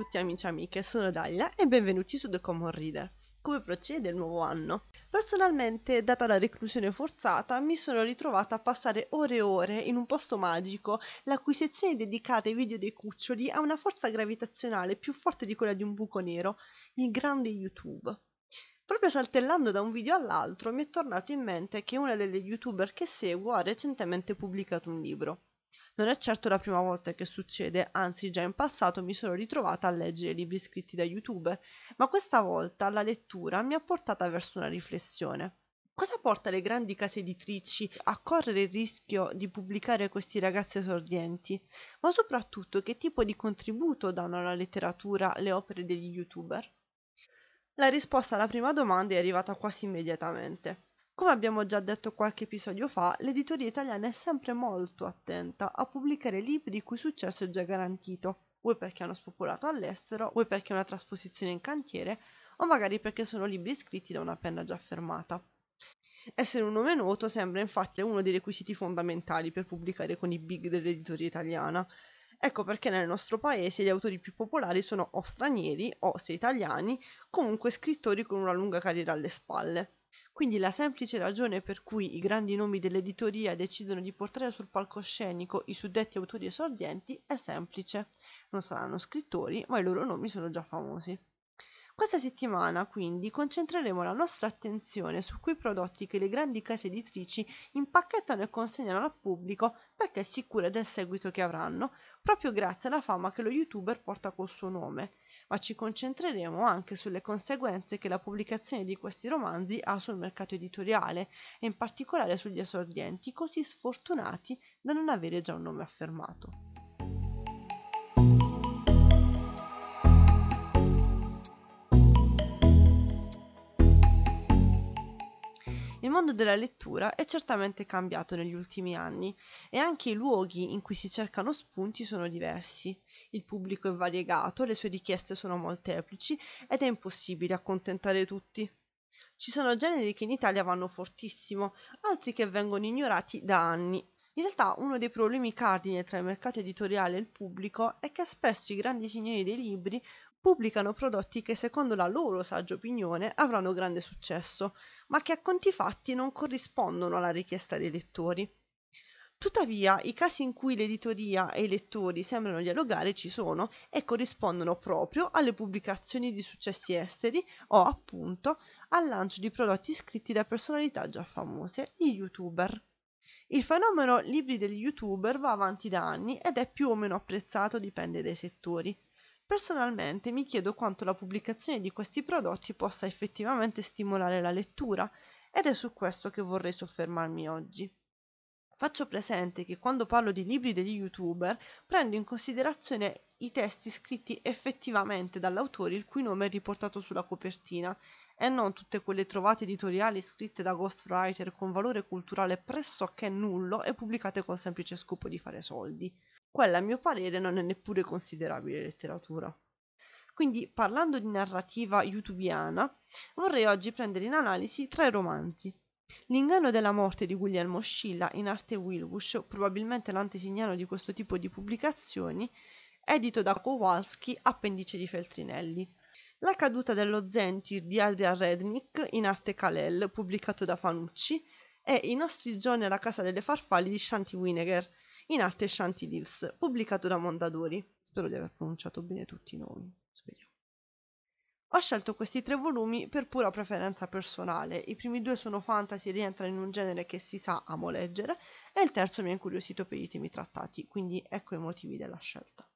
tutti amici e amiche, sono Dalia e benvenuti su The Common Reader. Come procede il nuovo anno? Personalmente, data la reclusione forzata, mi sono ritrovata a passare ore e ore in un posto magico, la cui sezione dedicata ai video dei cuccioli ha una forza gravitazionale più forte di quella di un buco nero, il grande YouTube. Proprio saltellando da un video all'altro mi è tornato in mente che una delle youtuber che seguo ha recentemente pubblicato un libro. Non è certo la prima volta che succede, anzi già in passato mi sono ritrovata a leggere libri scritti da youtuber, ma questa volta la lettura mi ha portata verso una riflessione. Cosa porta le grandi case editrici a correre il rischio di pubblicare questi ragazzi esordienti? Ma soprattutto che tipo di contributo danno alla letteratura le opere degli youtuber? La risposta alla prima domanda è arrivata quasi immediatamente. Come abbiamo già detto qualche episodio fa, l'editoria italiana è sempre molto attenta a pubblicare libri il cui successo è già garantito, vuoi perché hanno spopolato all'estero, vuoi perché è una trasposizione in cantiere, o magari perché sono libri scritti da una penna già fermata. Essere un nome noto sembra infatti uno dei requisiti fondamentali per pubblicare con i big dell'editoria italiana. Ecco perché nel nostro paese gli autori più popolari sono o stranieri o, se italiani, comunque scrittori con una lunga carriera alle spalle. Quindi la semplice ragione per cui i grandi nomi dell'editoria decidono di portare sul palcoscenico i suddetti autori esordienti è semplice. Non saranno scrittori, ma i loro nomi sono già famosi. Questa settimana, quindi, concentreremo la nostra attenzione su quei prodotti che le grandi case editrici impacchettano e consegnano al pubblico perché sicure del seguito che avranno, proprio grazie alla fama che lo youtuber porta col suo nome ma ci concentreremo anche sulle conseguenze che la pubblicazione di questi romanzi ha sul mercato editoriale e in particolare sugli esordienti così sfortunati da non avere già un nome affermato. Il mondo della lettura è certamente cambiato negli ultimi anni e anche i luoghi in cui si cercano spunti sono diversi. Il pubblico è variegato, le sue richieste sono molteplici ed è impossibile accontentare tutti. Ci sono generi che in Italia vanno fortissimo, altri che vengono ignorati da anni. In realtà uno dei problemi cardine tra il mercato editoriale e il pubblico è che spesso i grandi signori dei libri pubblicano prodotti che secondo la loro saggia opinione avranno grande successo, ma che a conti fatti non corrispondono alla richiesta dei lettori. Tuttavia, i casi in cui l'editoria e i lettori sembrano dialogare ci sono e corrispondono proprio alle pubblicazioni di successi esteri o appunto al lancio di prodotti scritti da personalità già famose, gli youtuber. Il fenomeno libri degli youtuber va avanti da anni ed è più o meno apprezzato, dipende dai settori. Personalmente mi chiedo quanto la pubblicazione di questi prodotti possa effettivamente stimolare la lettura ed è su questo che vorrei soffermarmi oggi. Faccio presente che quando parlo di libri degli youtuber prendo in considerazione i testi scritti effettivamente dall'autore il cui nome è riportato sulla copertina e non tutte quelle trovate editoriali scritte da ghostwriter con valore culturale pressoché nullo e pubblicate col semplice scopo di fare soldi. Quella a mio parere non è neppure considerabile letteratura. Quindi, parlando di narrativa youtubiana, vorrei oggi prendere in analisi tre romanzi L'inganno della morte di Guglielmo Scilla in arte Wilbush, probabilmente l'antesignano di questo tipo di pubblicazioni, edito da Kowalski, appendice di Feltrinelli. La caduta dello Zentir di Adrian Rednick in arte Kalel, pubblicato da Fanucci, e I nostri giorni alla casa delle farfalle di Shanti Winnegar, in arte Shanti Leaves, pubblicato da Mondadori. Spero di aver pronunciato bene tutti i nomi. Ho scelto questi tre volumi per pura preferenza personale. I primi due sono fantasy e rientrano in un genere che si sa amo leggere, e il terzo mi ha incuriosito per i temi trattati, quindi ecco i motivi della scelta.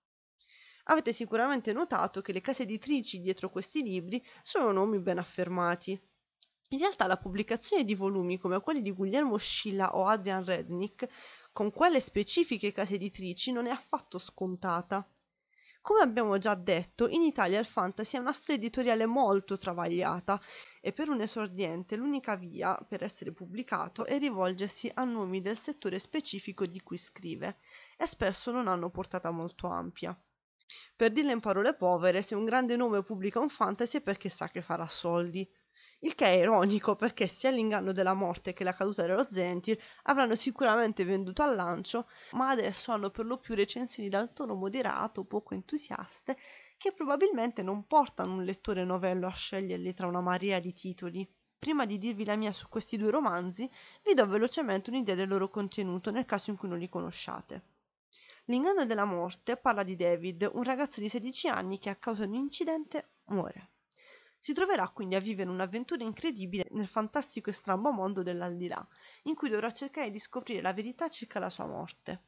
Avete sicuramente notato che le case editrici dietro questi libri sono nomi ben affermati. In realtà la pubblicazione di volumi come quelli di Guglielmo Scilla o Adrian Rednick con quelle specifiche case editrici non è affatto scontata. Come abbiamo già detto, in Italia il fantasy è una storia editoriale molto travagliata e per un esordiente l'unica via per essere pubblicato è rivolgersi a nomi del settore specifico di cui scrive e spesso non hanno portata molto ampia. Per dirla in parole povere, se un grande nome pubblica un fantasy è perché sa che farà soldi il che è ironico perché sia l'inganno della morte che la caduta dello Zentir avranno sicuramente venduto al lancio, ma adesso hanno per lo più recensioni dal tono moderato, poco entusiaste che probabilmente non portano un lettore novello a sceglierli tra una marea di titoli. Prima di dirvi la mia su questi due romanzi, vi do velocemente un'idea del loro contenuto nel caso in cui non li conosciate. L'inganno della morte parla di David, un ragazzo di 16 anni che a causa di un incidente muore. Si troverà quindi a vivere un'avventura incredibile nel fantastico e strambo mondo dell'aldilà, in cui dovrà cercare di scoprire la verità circa la sua morte.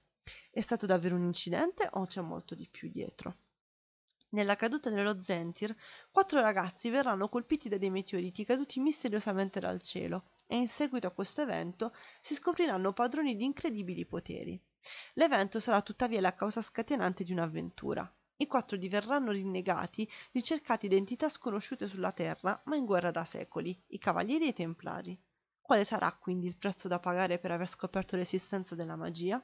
È stato davvero un incidente o c'è molto di più dietro? Nella caduta dello Zentir, quattro ragazzi verranno colpiti da dei meteoriti caduti misteriosamente dal cielo e in seguito a questo evento si scopriranno padroni di incredibili poteri. L'evento sarà tuttavia la causa scatenante di un'avventura. I quattro diverranno rinnegati, ricercati identità sconosciute sulla Terra, ma in guerra da secoli, i Cavalieri e i Templari. Quale sarà quindi il prezzo da pagare per aver scoperto l'esistenza della magia?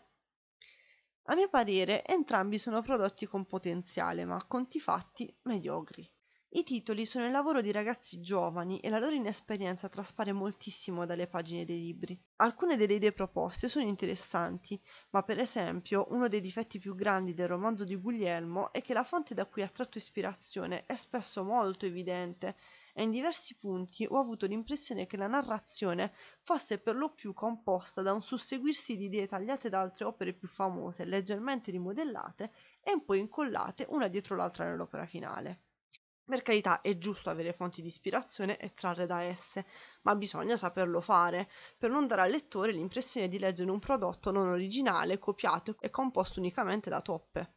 A mio parere, entrambi sono prodotti con potenziale, ma a conti fatti mediocri. I titoli sono il lavoro di ragazzi giovani e la loro inesperienza traspare moltissimo dalle pagine dei libri. Alcune delle idee proposte sono interessanti, ma per esempio uno dei difetti più grandi del romanzo di Guglielmo è che la fonte da cui ha tratto ispirazione è spesso molto evidente e in diversi punti ho avuto l'impressione che la narrazione fosse per lo più composta da un susseguirsi di idee tagliate da altre opere più famose, leggermente rimodellate e poi incollate una dietro l'altra nell'opera finale. Per carità è giusto avere fonti di ispirazione e trarre da esse, ma bisogna saperlo fare, per non dare al lettore l'impressione di leggere un prodotto non originale, copiato e composto unicamente da toppe.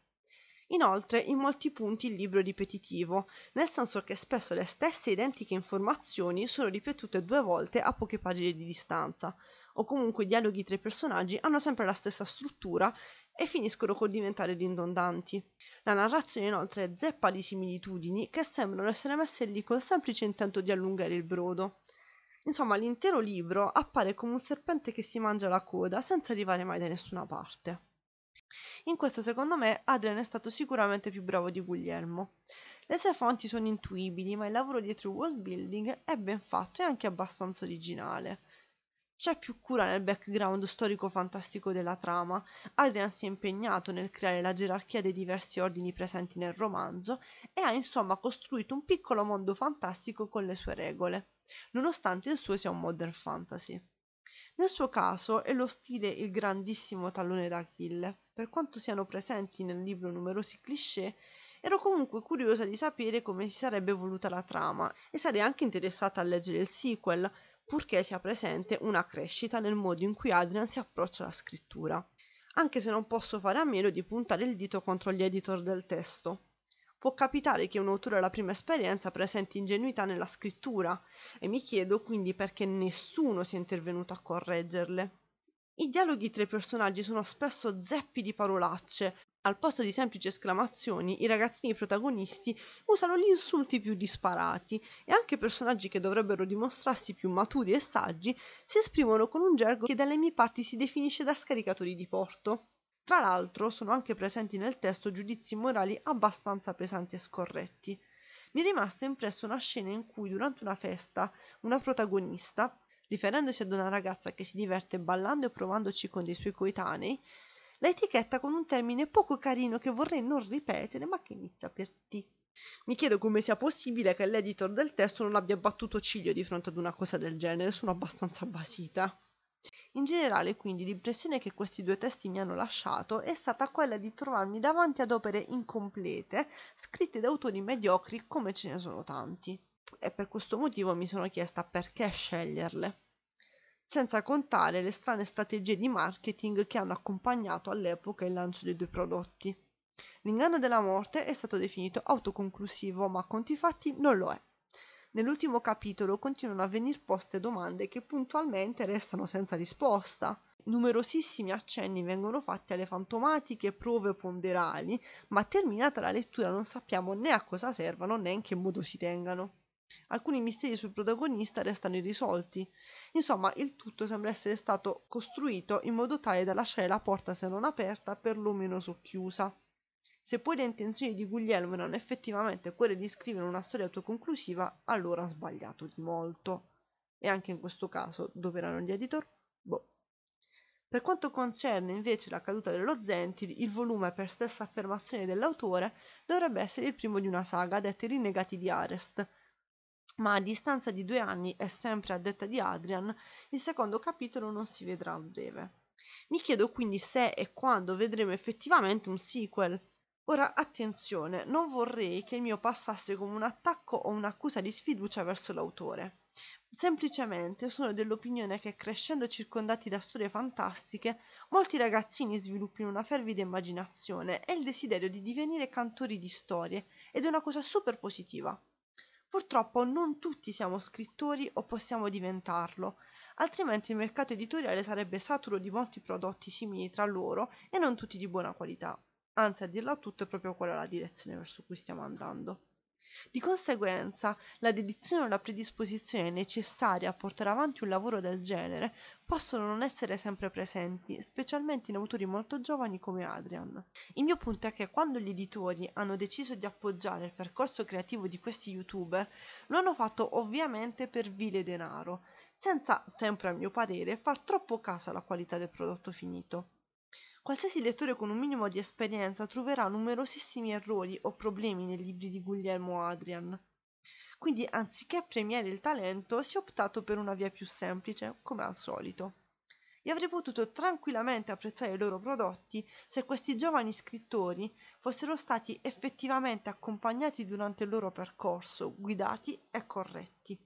Inoltre, in molti punti il libro è ripetitivo, nel senso che spesso le stesse identiche informazioni sono ripetute due volte a poche pagine di distanza, o comunque i dialoghi tra i personaggi hanno sempre la stessa struttura e finiscono col diventare ridondanti. La narrazione inoltre zeppa di similitudini che sembrano essere messe lì col semplice intento di allungare il brodo. Insomma, l'intero libro appare come un serpente che si mangia la coda senza arrivare mai da nessuna parte. In questo, secondo me, Adrian è stato sicuramente più bravo di Guglielmo. Le sue fonti sono intuibili, ma il lavoro dietro world building è ben fatto e anche abbastanza originale. C'è più cura nel background storico-fantastico della trama. Adrian si è impegnato nel creare la gerarchia dei diversi ordini presenti nel romanzo e ha insomma costruito un piccolo mondo fantastico con le sue regole, nonostante il suo sia un modern fantasy. Nel suo caso è lo stile il grandissimo tallone d'Achille. Per quanto siano presenti nel libro numerosi cliché, ero comunque curiosa di sapere come si sarebbe evoluta la trama e sarei anche interessata a leggere il sequel, purché sia presente una crescita nel modo in cui Adrian si approccia alla scrittura, anche se non posso fare a meno di puntare il dito contro gli editor del testo. Può capitare che un autore alla prima esperienza presenti ingenuità nella scrittura e mi chiedo quindi perché nessuno sia intervenuto a correggerle. I dialoghi tra i personaggi sono spesso zeppi di parolacce, al posto di semplici esclamazioni, i ragazzini protagonisti usano gli insulti più disparati e anche personaggi che dovrebbero dimostrarsi più maturi e saggi si esprimono con un gergo che dalle mie parti si definisce da scaricatori di porto. Tra l'altro sono anche presenti nel testo giudizi morali abbastanza pesanti e scorretti. Mi è rimasta impressa una scena in cui durante una festa una protagonista, riferendosi ad una ragazza che si diverte ballando e provandoci con dei suoi coetanei, la etichetta con un termine poco carino che vorrei non ripetere, ma che inizia per T. Mi chiedo come sia possibile che l'editor del testo non abbia battuto ciglio di fronte ad una cosa del genere, sono abbastanza basita. In generale, quindi, l'impressione che questi due testi mi hanno lasciato è stata quella di trovarmi davanti ad opere incomplete, scritte da autori mediocri come ce ne sono tanti. E per questo motivo mi sono chiesta perché sceglierle senza contare le strane strategie di marketing che hanno accompagnato all'epoca il lancio dei due prodotti. L'inganno della morte è stato definito autoconclusivo, ma a conti fatti non lo è. Nell'ultimo capitolo continuano a venir poste domande che puntualmente restano senza risposta. Numerosissimi accenni vengono fatti alle fantomatiche prove ponderali, ma terminata la lettura non sappiamo né a cosa servano né in che modo si tengano. Alcuni misteri sul protagonista restano irrisolti. Insomma, il tutto sembra essere stato costruito in modo tale da lasciare la porta, se non aperta, perlomeno socchiusa. Se poi le intenzioni di Guglielmo erano effettivamente quelle di scrivere una storia autoconclusiva, allora ha sbagliato di molto. E anche in questo caso, dove erano gli editor? Boh. Per quanto concerne invece la caduta dello Zentid, il volume, per stessa affermazione dell'autore, dovrebbe essere il primo di una saga detta I Rinnegati di Arest, ma a distanza di due anni e sempre a detta di Adrian, il secondo capitolo non si vedrà a breve. Mi chiedo quindi se e quando vedremo effettivamente un sequel. Ora attenzione, non vorrei che il mio passasse come un attacco o un'accusa di sfiducia verso l'autore. Semplicemente sono dell'opinione che crescendo circondati da storie fantastiche, molti ragazzini sviluppino una fervida immaginazione e il desiderio di divenire cantori di storie, ed è una cosa super positiva. Purtroppo non tutti siamo scrittori o possiamo diventarlo, altrimenti il mercato editoriale sarebbe saturo di molti prodotti simili tra loro e non tutti di buona qualità. Anzi, a dirla tutto è proprio quella la direzione verso cui stiamo andando. Di conseguenza, la dedizione o la predisposizione necessaria a portare avanti un lavoro del genere possono non essere sempre presenti, specialmente in autori molto giovani come Adrian. Il mio punto è che quando gli editori hanno deciso di appoggiare il percorso creativo di questi youtuber, lo hanno fatto ovviamente per vile denaro, senza, sempre a mio parere, far troppo caso alla qualità del prodotto finito. Qualsiasi lettore con un minimo di esperienza troverà numerosissimi errori o problemi nei libri di Guglielmo Adrian. Quindi, anziché premiare il talento, si è optato per una via più semplice, come al solito. E avrei potuto tranquillamente apprezzare i loro prodotti se questi giovani scrittori fossero stati effettivamente accompagnati durante il loro percorso, guidati e corretti.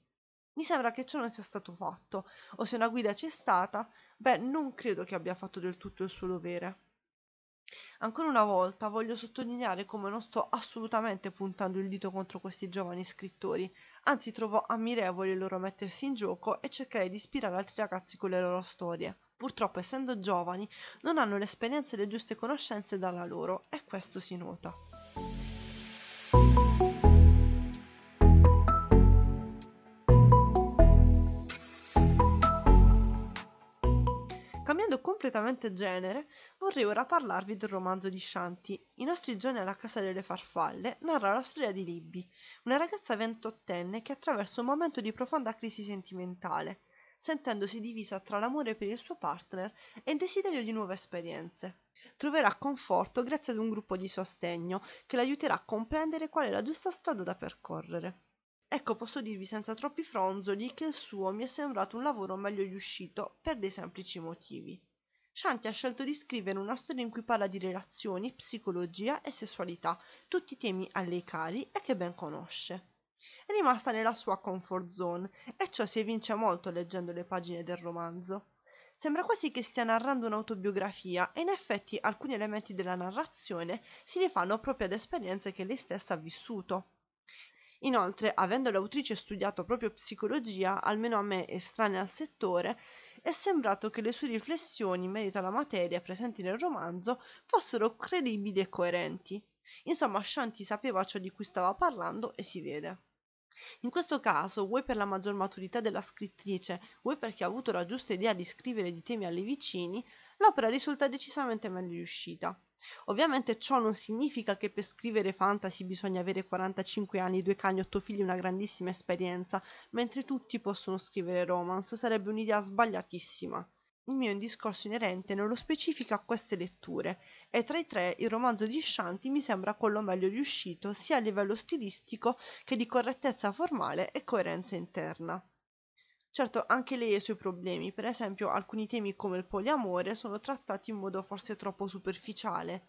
Mi sembra che ciò non sia stato fatto, o se una guida c'è stata, beh, non credo che abbia fatto del tutto il suo dovere. Ancora una volta voglio sottolineare come non sto assolutamente puntando il dito contro questi giovani scrittori, anzi trovo ammirevole il loro mettersi in gioco e cercare di ispirare altri ragazzi con le loro storie. Purtroppo, essendo giovani, non hanno l'esperienza e le giuste conoscenze dalla loro, e questo si nota. Completamente genere, vorrei ora parlarvi del romanzo di Shanti. I nostri giorni alla casa delle farfalle narra la storia di Libby, una ragazza ventottenne che attraversa un momento di profonda crisi sentimentale, sentendosi divisa tra l'amore per il suo partner e il desiderio di nuove esperienze. Troverà conforto grazie ad un gruppo di sostegno che l'aiuterà a comprendere qual è la giusta strada da percorrere. Ecco, posso dirvi senza troppi fronzoli che il suo mi è sembrato un lavoro meglio riuscito per dei semplici motivi. Shanti ha scelto di scrivere una storia in cui parla di relazioni, psicologia e sessualità, tutti temi a lei cari e che ben conosce. È rimasta nella sua comfort zone e ciò si evince molto leggendo le pagine del romanzo. Sembra quasi che stia narrando un'autobiografia e in effetti alcuni elementi della narrazione si rifanno proprio ad esperienze che lei stessa ha vissuto. Inoltre, avendo l'autrice studiato proprio psicologia, almeno a me estranea al settore, è sembrato che le sue riflessioni in merito alla materia presenti nel romanzo fossero credibili e coerenti. Insomma, Shanti sapeva ciò di cui stava parlando e si vede. In questo caso, vuoi per la maggior maturità della scrittrice, vuoi perché ha avuto la giusta idea di scrivere di temi alle vicini, l'opera risulta decisamente meglio riuscita. Ovviamente ciò non significa che per scrivere fantasy bisogna avere 45 anni, due cani, otto figli una grandissima esperienza, mentre tutti possono scrivere romance, sarebbe un'idea sbagliatissima. Il mio discorso inerente nello specifico a queste letture e tra i tre il romanzo di Shanti mi sembra quello meglio riuscito sia a livello stilistico che di correttezza formale e coerenza interna. Certo, anche lei ha i suoi problemi, per esempio alcuni temi come il poliamore sono trattati in modo forse troppo superficiale.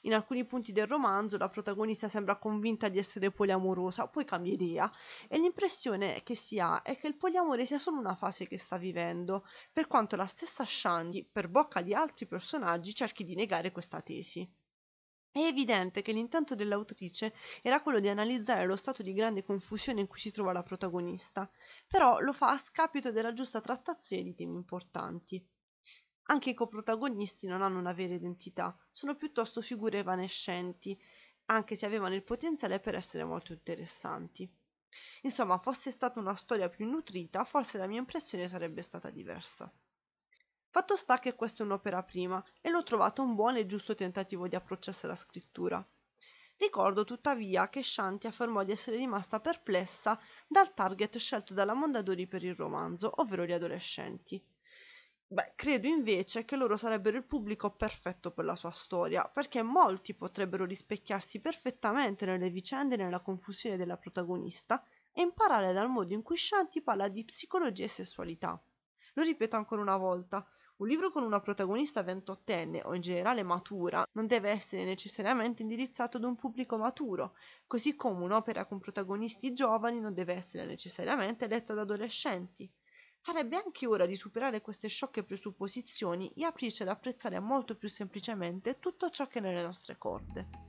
In alcuni punti del romanzo la protagonista sembra convinta di essere poliamorosa, poi cambia idea e l'impressione che si ha è che il poliamore sia solo una fase che sta vivendo, per quanto la stessa Shandy, per bocca di altri personaggi, cerchi di negare questa tesi. È evidente che l'intento dell'autrice era quello di analizzare lo stato di grande confusione in cui si trova la protagonista, però lo fa a scapito della giusta trattazione di temi importanti. Anche i coprotagonisti non hanno una vera identità, sono piuttosto figure evanescenti, anche se avevano il potenziale per essere molto interessanti. Insomma, fosse stata una storia più nutrita, forse la mia impressione sarebbe stata diversa. Fatto sta che questa è un'opera prima e l'ho trovato un buon e giusto tentativo di approcciarsi alla scrittura. Ricordo tuttavia che Shanti affermò di essere rimasta perplessa dal target scelto dalla Mondadori per il romanzo, ovvero gli adolescenti. Beh, credo invece che loro sarebbero il pubblico perfetto per la sua storia, perché molti potrebbero rispecchiarsi perfettamente nelle vicende e nella confusione della protagonista e imparare dal modo in cui Shanti parla di psicologia e sessualità. Lo ripeto ancora una volta, un libro con una protagonista ventottenne o in generale matura non deve essere necessariamente indirizzato ad un pubblico maturo, così come un'opera con protagonisti giovani non deve essere necessariamente letta da adolescenti. Sarebbe anche ora di superare queste sciocche presupposizioni e aprirci ad apprezzare molto più semplicemente tutto ciò che è nelle nostre corde.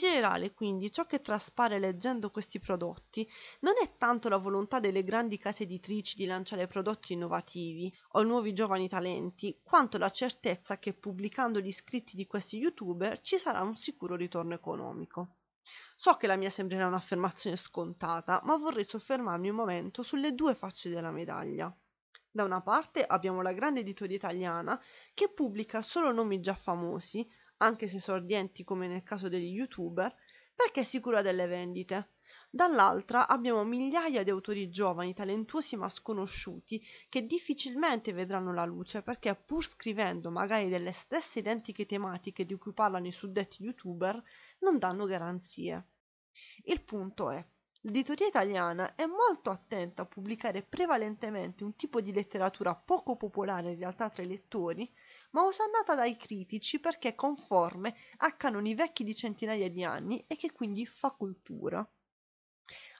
Generale, quindi, ciò che traspare leggendo questi prodotti non è tanto la volontà delle grandi case editrici di lanciare prodotti innovativi o nuovi giovani talenti, quanto la certezza che pubblicando gli scritti di questi youtuber ci sarà un sicuro ritorno economico. So che la mia sembrerà un'affermazione scontata, ma vorrei soffermarmi un momento sulle due facce della medaglia. Da una parte abbiamo la grande editoria italiana che pubblica solo nomi già famosi, anche se sordienti come nel caso degli youtuber, perché è sicura delle vendite. Dall'altra abbiamo migliaia di autori giovani, talentuosi ma sconosciuti, che difficilmente vedranno la luce perché pur scrivendo magari delle stesse identiche tematiche di cui parlano i suddetti youtuber, non danno garanzie. Il punto è, l'editoria italiana è molto attenta a pubblicare prevalentemente un tipo di letteratura poco popolare in realtà tra i lettori, ma osannata dai critici perché conforme a canoni vecchi di centinaia di anni e che quindi fa cultura.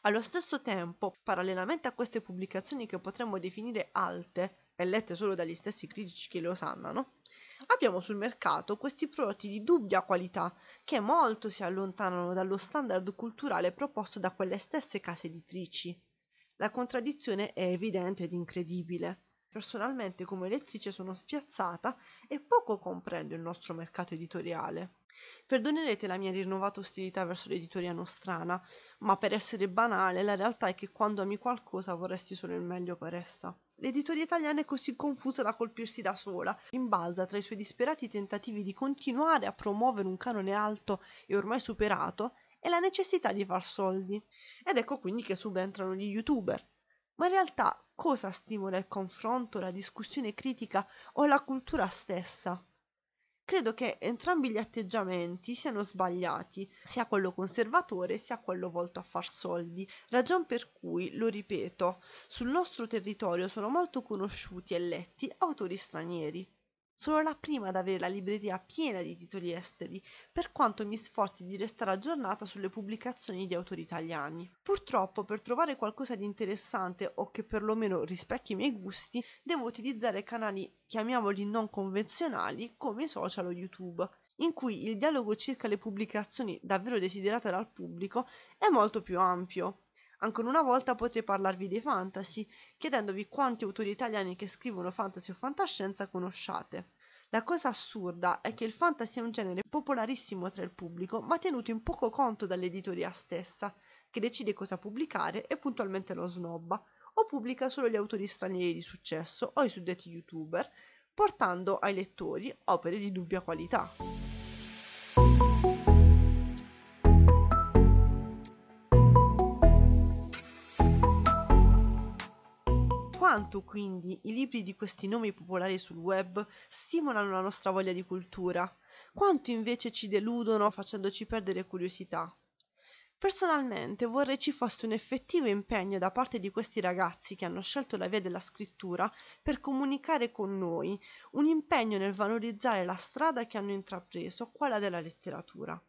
Allo stesso tempo, parallelamente a queste pubblicazioni che potremmo definire alte e lette solo dagli stessi critici che le osannano, abbiamo sul mercato questi prodotti di dubbia qualità che molto si allontanano dallo standard culturale proposto da quelle stesse case editrici. La contraddizione è evidente ed incredibile. Personalmente come lettrice sono spiazzata e poco comprendo il nostro mercato editoriale. Perdonerete la mia rinnovata ostilità verso l'editoria nostrana, ma per essere banale la realtà è che quando ami qualcosa vorresti solo il meglio per essa. L'editoria italiana è così confusa da colpirsi da sola, imbalza tra i suoi disperati tentativi di continuare a promuovere un canone alto e ormai superato e la necessità di far soldi. Ed ecco quindi che subentrano gli youtuber, ma in realtà cosa stimola il confronto, la discussione critica o la cultura stessa? Credo che entrambi gli atteggiamenti siano sbagliati, sia quello conservatore sia quello volto a far soldi, ragion per cui, lo ripeto, sul nostro territorio sono molto conosciuti e letti autori stranieri. Sono la prima ad avere la libreria piena di titoli esteri, per quanto mi sforzi di restare aggiornata sulle pubblicazioni di autori italiani. Purtroppo, per trovare qualcosa di interessante o che perlomeno rispecchi i miei gusti, devo utilizzare canali, chiamiamoli non convenzionali, come i social o YouTube, in cui il dialogo circa le pubblicazioni davvero desiderate dal pubblico è molto più ampio. Ancora una volta potrei parlarvi dei fantasy, chiedendovi quanti autori italiani che scrivono fantasy o fantascienza conosciate. La cosa assurda è che il fantasy è un genere popolarissimo tra il pubblico, ma tenuto in poco conto dall'editoria stessa, che decide cosa pubblicare e puntualmente lo snobba, o pubblica solo gli autori stranieri di successo o i suddetti youtuber, portando ai lettori opere di dubbia qualità. Quanto quindi i libri di questi nomi popolari sul web stimolano la nostra voglia di cultura? Quanto invece ci deludono facendoci perdere curiosità? Personalmente vorrei ci fosse un effettivo impegno da parte di questi ragazzi che hanno scelto la via della scrittura per comunicare con noi, un impegno nel valorizzare la strada che hanno intrapreso, quella della letteratura.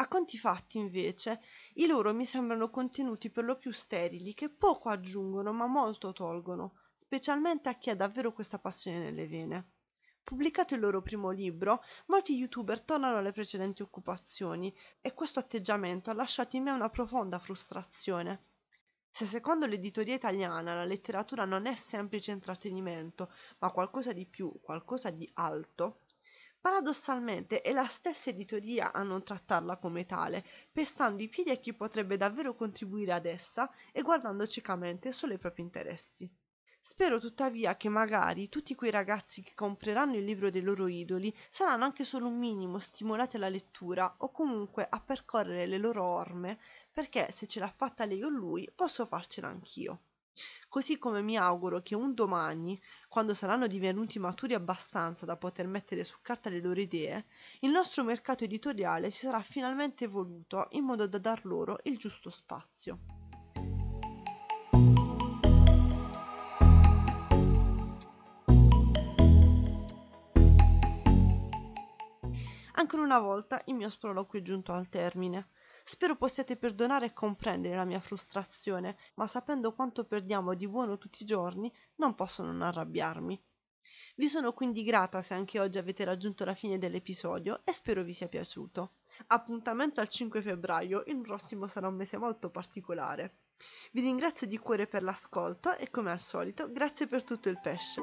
A conti fatti, invece, i loro mi sembrano contenuti per lo più sterili, che poco aggiungono ma molto tolgono, specialmente a chi ha davvero questa passione nelle vene. Pubblicato il loro primo libro, molti youtuber tornano alle precedenti occupazioni e questo atteggiamento ha lasciato in me una profonda frustrazione. Se secondo l'editoria italiana la letteratura non è semplice intrattenimento, ma qualcosa di più, qualcosa di alto, Paradossalmente è la stessa editoria a non trattarla come tale, pestando i piedi a chi potrebbe davvero contribuire ad essa e guardando ciecamente solo i propri interessi. Spero tuttavia che magari tutti quei ragazzi che compreranno il libro dei loro idoli saranno anche solo un minimo stimolati alla lettura o comunque a percorrere le loro orme, perché se ce l'ha fatta lei o lui posso farcela anch'io. Così come mi auguro che un domani, quando saranno divenuti maturi abbastanza da poter mettere su carta le loro idee, il nostro mercato editoriale si sarà finalmente evoluto in modo da dar loro il giusto spazio. Ancora una volta il mio sproloquio è giunto al termine. Spero possiate perdonare e comprendere la mia frustrazione, ma sapendo quanto perdiamo di buono tutti i giorni, non posso non arrabbiarmi. Vi sono quindi grata se anche oggi avete raggiunto la fine dell'episodio e spero vi sia piaciuto. Appuntamento al 5 febbraio, il prossimo sarà un mese molto particolare. Vi ringrazio di cuore per l'ascolto e come al solito grazie per tutto il pesce.